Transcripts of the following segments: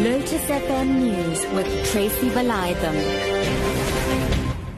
Lotus FM News with Tracy Valaydham.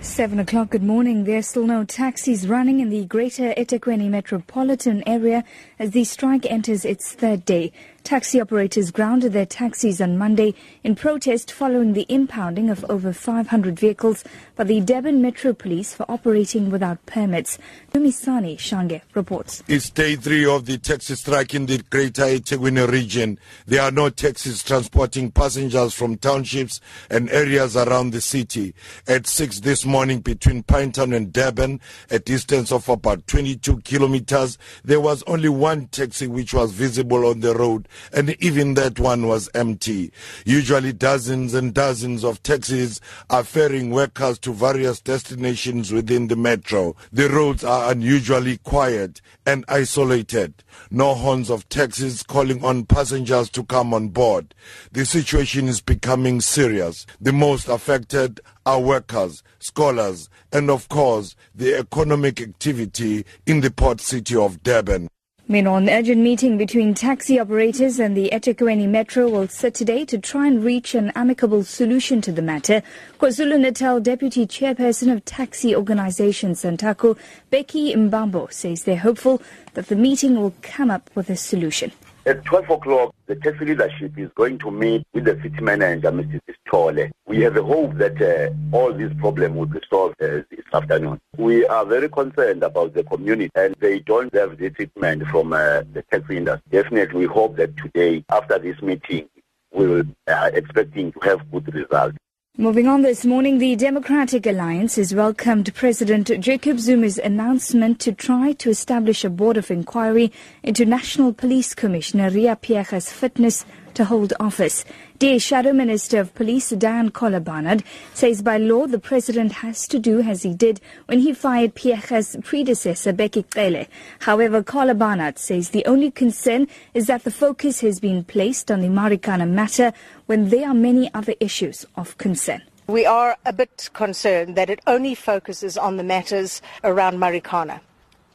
Seven o'clock, good morning. There are still no taxis running in the greater eThekwini metropolitan area as the strike enters its third day. Taxi operators grounded their taxis on Monday in protest following the impounding of over 500 vehicles by the Durban Metro Police for operating without permits. Dumisani Shange reports. It's day three of the taxi strike in the greater eThekwini region. There are no taxis transporting passengers from townships and areas around the city. At 6 this morning between Pinetown and Durban, a distance of about 22 kilometers, there was only one taxi which was visible on the road and even that one was empty. Usually dozens and dozens of taxis are ferrying workers to various destinations within the metro. The roads are unusually quiet and isolated. No horns of taxis calling on passengers to come on board. The situation is becoming serious. The most affected are workers, scholars, and of course, the economic activity in the port city of Durban. An urgent meeting between taxi operators and the eThekwini Metro will sit today to try and reach an amicable solution to the matter. KwaZulu-Natal Deputy Chairperson of Taxi Organisation SANTACO, Becky Mbambo, says they're hopeful that the meeting will come up with a solution. At 12 o'clock, the taxi leadership is going to meet with the city manager, Mr. Tole. We have a hope that uh, all these problems will be solved uh, this afternoon. We are very concerned about the community and they don't have the treatment from uh, the taxi industry. Definitely, we hope that today, after this meeting, we will uh, expecting to have good results. Moving on this morning, the Democratic Alliance has welcomed President Jacob Zuma's announcement to try to establish a board of inquiry into National Police Commissioner Riah Phiyega's fitness to hold office. DA Shadow Minister of Police Dianne Kohler Barnard says by law the president has to do as he did when he fired Phiyega's predecessor Bheki Cele. However, Kohler Barnard says the only concern is that the focus has been placed on the Marikana matter when there are many other issues of concern. We are a bit concerned that it only focuses on the matters around Marikana.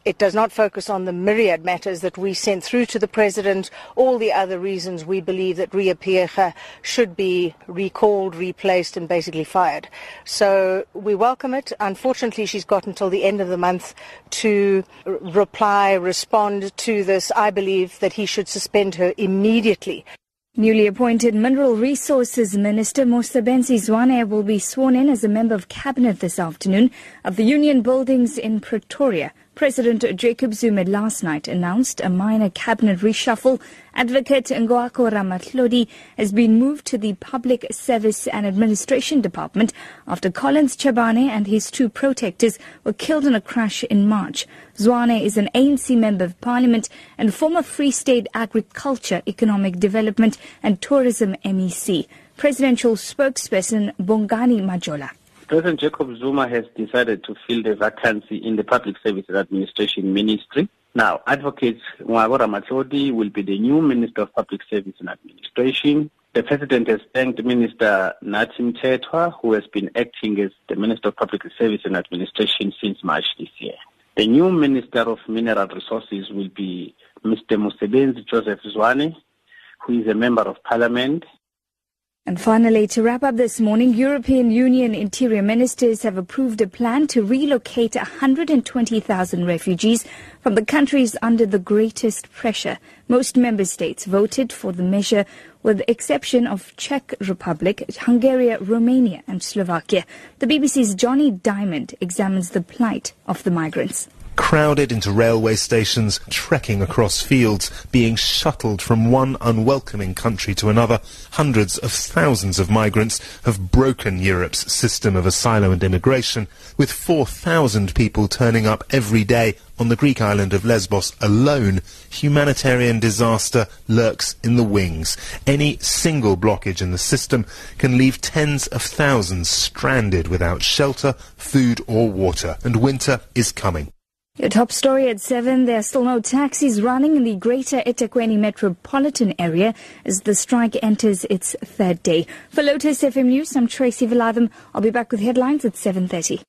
It does not focus on the myriad matters that we sent through to the President, all the other reasons we believe that Riah Phiyega should be recalled, replaced and basically fired. So we welcome it. Unfortunately, she's got until the end of the month to reply, respond to this. I believe that he should suspend her immediately. Newly appointed Mineral Resources Minister Mosebenzi Zwane will be sworn in as a member of cabinet this afternoon at the Union Buildings in Pretoria. President Jacob Zuma last night announced a minor cabinet reshuffle. Advocate Ngoako Ramatlhodi has been moved to the Public Service and Administration Department after Collins Chabane and his two protectors were killed in a crash in March. Zwane is an ANC Member of Parliament and former Free State Agriculture, Economic Development and Tourism MEC. Presidential spokesperson Bongani Majola. President Jacob Zuma has decided to fill the vacancy in the Public Services Administration Ministry. Now, Advocate Ngoako Ramatlhodi will be the new Minister of Public Service and Administration. The President has thanked Minister Nathi Mthethwa, who has been acting as the Minister of Public Service and Administration since March this year. The new Minister of Mineral Resources will be Mr. Mosebenzi Joseph Zwane, who is a Member of Parliament and finally, to wrap up this morning, European Union interior ministers have approved a plan to relocate 120,000 refugees from the countries under the greatest pressure. Most member states voted for the measure with the exception of Czech Republic, Hungary, Romania and Slovakia. The BBC's Johnny Diamond examines the plight of the migrants crowded into railway stations, trekking across fields, being shuttled from one unwelcoming country to another. Hundreds of thousands of migrants have broken Europe's system of asylum and immigration, with 4,000 people turning up every day on the Greek island of Lesbos alone, humanitarian disaster lurks in the wings. Any single blockage in the system can leave tens of thousands stranded without shelter, food or water, and winter is coming. Your top story at 7. There are still no taxis running in the greater eThekwini metropolitan area as the strike enters its third day. For Lotus FM News, I'm Tracy Valaydham. I'll be back with headlines at 7.30.